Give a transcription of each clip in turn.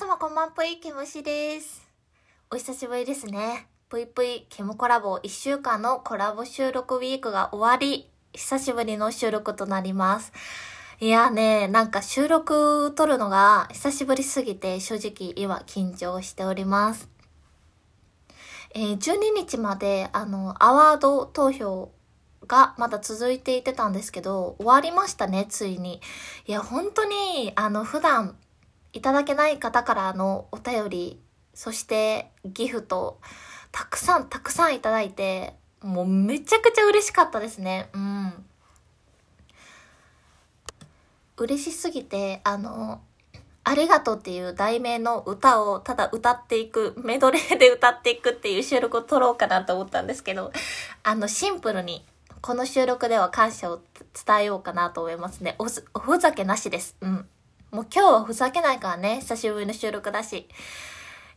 様こんばんぷい、ケムシです。お久しぶりですね。ぷいぷい、ケムコラボ1週間のコラボ収録ウィークが終わり、久しぶりの収録となります。いやね、なんか収録撮るのが久しぶりすぎて正直今緊張しております。えー12日まであの、アワード投票がまだ続いていてたんですけど、終わりましたね、ついに。いや、本当に、あの、普段いただけない方からのお便り、そしてギフト、たくさんたくさんいただいて、もうめちゃくちゃ嬉しかったですね。うん。嬉しすぎて、あの、ありがとうっていう題名の歌をただ歌っていく、メドレーで歌っていくっていう収録を撮ろうかなと思ったんですけど、あの、シンプルに、この収録では感謝を伝えようかなと思いますね。おすおふざけなしです。うん。もう今日はふざけないからね、久しぶりの収録だし。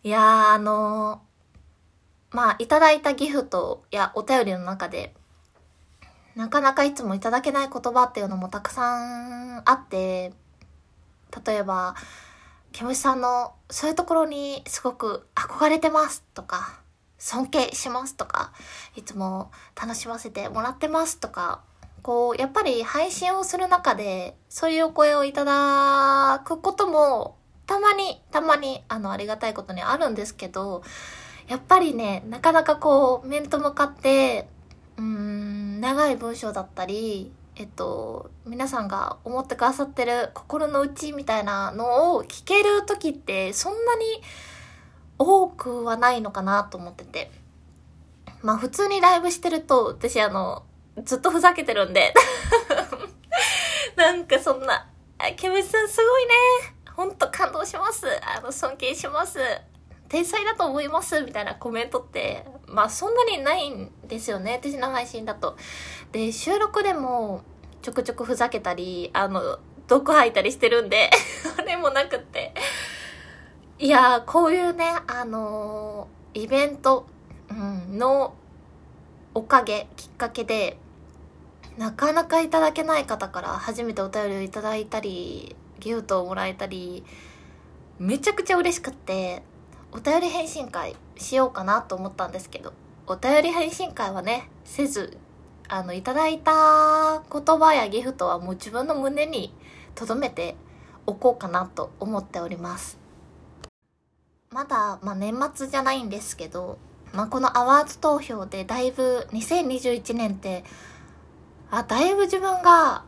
いやー、あのーまあ、いただいたギフトやお便りの中で、なかなかいつもいただけない言葉っていうのもたくさんあって、例えば、ケムシさんのそういうところにすごく憧れてますとか、尊敬しますとか、いつも楽しませてもらってますとか、こう、やっぱり配信をする中で、そういうお声をいただくことも、たまに、たまに、あの、ありがたいことにあるんですけど、やっぱりね、なかなかこう、面と向かって、うーん、長い文章だったり、えっと、皆さんが思ってくださってる心の内みたいなのを聞ける時って、そんなに多くはないのかなと思ってて。まあ普通にライブしてると、私あの、ずっとふざけてるんで。なんかそんな、あケムシさんすごいね。ほんと感動します。あの、尊敬します。天才だと思います。みたいなコメントって、まあそんなにないんですよね。私の配信だと。で、収録でもちょくちょくふざけたり、あの、毒吐いたりしてるんで、あれもなくって。いやー、こういうね、あのーイベント、うん、のおかげ、きっかけで、なかなかいただけない方から初めてお便りをいただいたり、ギフトをもらえたり、めちゃくちゃ嬉しくって、お便り返信会しようかなと思ったんですけど、お便り返信会はね、せず、あの、いただいた言葉やギフトはもう自分の胸に留めておこうかなと思っております。まだ、まあ、年末じゃないんですけど、まあ、このアワード投票でだいぶ2021年って、あ、だいぶ自分が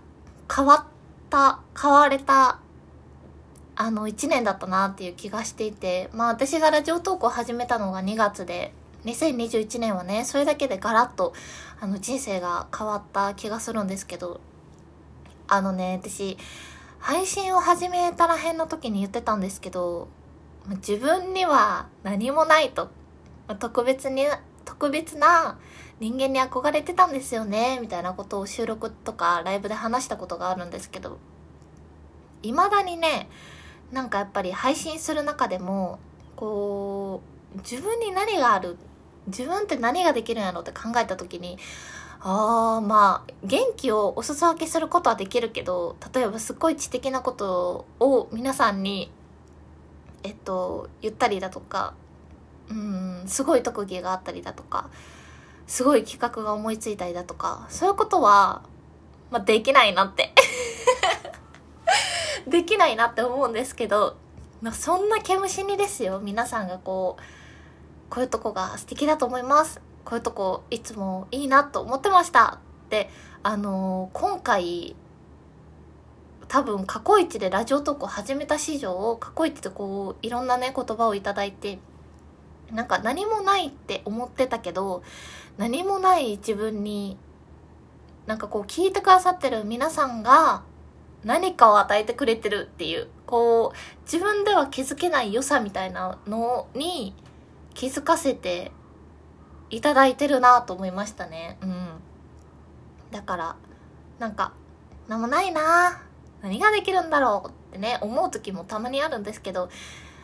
変わった、変われた、あの、1年だったなっていう気がしていて、まあ私がラジオ投稿始めたのが2月で、2021年はね、それだけでガラッと、あの、人生が変わった気がするんですけど、あのね、私、配信を始めたらへんの時に言ってたんですけど、自分には何もないと。特別に、特別な人間に憧れてたんですよね、みたいなことを収録とかライブで話したことがあるんですけど、未だにね、なんかやっぱり配信する中でも、こう、自分に何がある自分って何ができるんやろって考えた時に、ああ、まあ、元気をお裾分けすることはできるけど、例えばすっごい知的なことを皆さんに、えっと、言ったりだとか、うん、すごい特技があったりだとか、すごい企画が思いついたりだとか、そういうことは、まあ、できないなって。できないなって思うんですけど、まあ、そんな毛虫にですよ、皆さんがこう、こういうとこが素敵だと思います。こういうとこいつもいいなと思ってましたって、あのー今回、多分過去一でラジオ投稿始めた史上、過去一でこう、いろんなね、言葉をいただいて、なんか何もないって思ってたけど、何もない自分に、なんかこう聞いてくださってる皆さんが何かを与えてくれてるっていう、こう、自分では気づけない良さみたいなのに気づかせていただいてるなと思いましたね。うん。だから、なんか、なんもないな何ができるんだろうってね、思う時もたまにあるんですけど、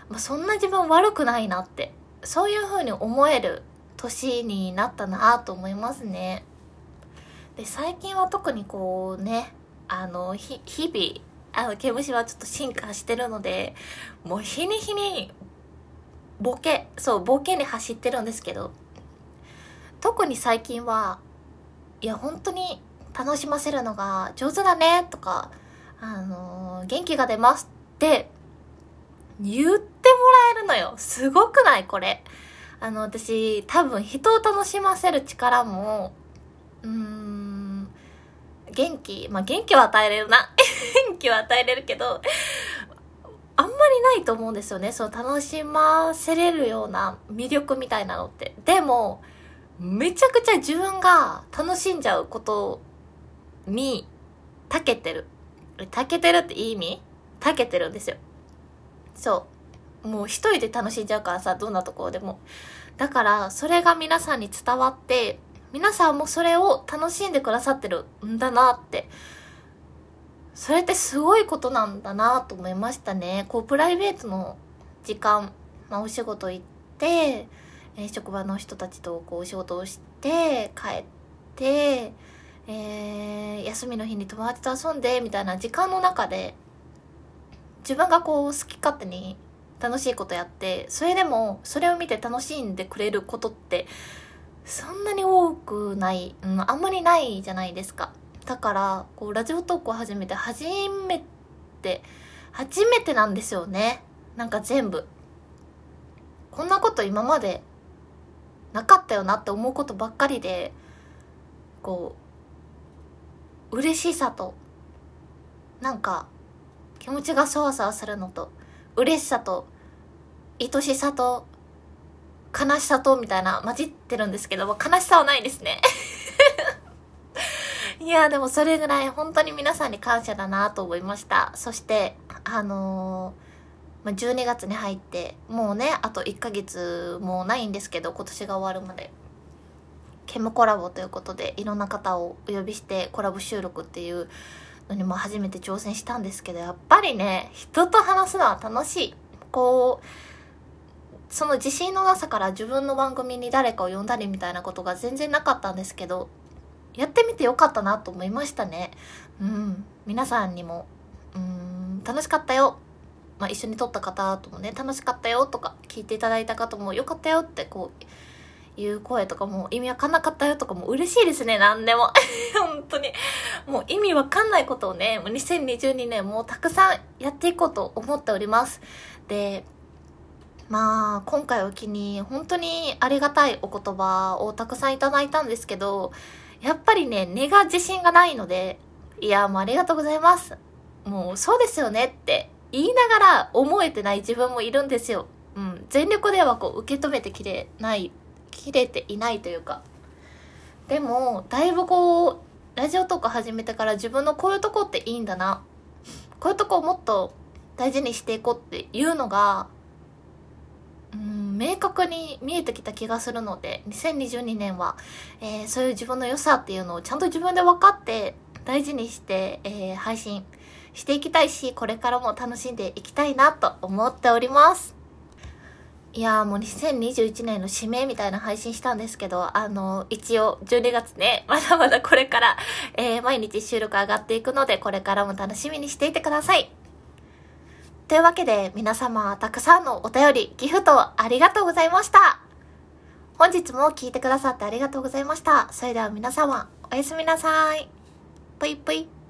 まあ、そんな自分悪くないなって、そういう風に思える年になったなと思いますね。で、最近は特にこうね、あの、日々、あの、毛虫はちょっと進化してるので、もう日に日に、ボケ、そう、ボケに走ってるんですけど、特に最近は、いや、本当に楽しませるのが上手だね、とか、あの、元気が出ますって言っえるのよ。すごくない？これ。あの、私、多分人を楽しませる力も、うーん、元気、まあ、元気は与えれるな。元気は与えれるけど、あんまりないと思うんですよね。そう、楽しませれるような魅力みたいなのって。でも、めちゃくちゃ自分が楽しんじゃうことに、長けてる。長けてるっていい意味？長けてるんですよ。そう。もう一人で楽しんじゃうからさ、どんなところでも。だから、それが皆さんに伝わって、皆さんもそれを楽しんでくださってるんだなって。それってすごいことなんだなと思いましたね。こう、プライベートの時間、まあ、お仕事行って、えー、職場の人たちとこう、お仕事をして、帰って、えー、休みの日に友達と遊んで、みたいな時間の中で、自分がこう、好き勝手に楽しいことやって、それでも、それを見て楽しんでくれることって、そんなに多くない、うん、あんまりないじゃないですか。だから、こう、ラジオトークを始めて、初めて、初めてなんですよね。なんか全部。こんなこと今までなかったよなって思うことばっかりで、こう、嬉しさと、なんか、気持ちがそわそわするのと、嬉しさと、愛しさと、悲しさとみたいな混じってるんですけども、悲しさはないですね。いや、でもそれぐらい本当に皆さんに感謝だなと思いました。そして、あの、まあ、12月に入って、もうね、あと1ヶ月もないんですけど、今年が終わるまで。ケムコラボということで、いろんな方をお呼びしてコラボ収録っていうのにも初めて挑戦したんですけど、やっぱりね、人と話すのは楽しい。こう、その自信のなさから自分の番組に誰かを呼んだりみたいなことが全然なかったんですけど、やってみてよかったなと思いましたね。うん。皆さんにも、うん、楽しかったよ。まあ、一緒に撮った方ともね、楽しかったよとか、聞いていただいた方もよかったよってこう、いう声とかも意味わかんなかったよとかも嬉しいですね、何でも。本当に。もう意味わかんないことをね、2022年もうたくさんやっていこうと思っております。で、まあ、今回を機に本当にありがたいお言葉をたくさんいただいたんですけど、やっぱりね、根が自信がないので、いや、もうありがとうございます。もうそうですよねって言いながら思えてない自分もいるんですよ。うん。全力ではこう受け止めてきれない、切れていないというか。でも、だいぶこう、ラジオとか始めてから自分のこういうとこっていいんだな。こういうとこをもっと大事にしていこうっていうのが、明確に見えてきた気がするので2022年は、えー、そういう自分の良さっていうのをちゃんと自分で分かって大事にして、えー、配信していきたいしこれからも楽しんでいきたいなと思っておりますいやもう2021年の指名みたいな配信したんですけど、あの、一応12月ね、まだまだこれから、えー、毎日収録上がっていくので、これからも楽しみにしていてください。というわけで皆様たくさんのお便り、ギフトありがとうございました。本日も聞いてくださってありがとうございました。それでは皆様、おやすみなさい。ぷいぷい。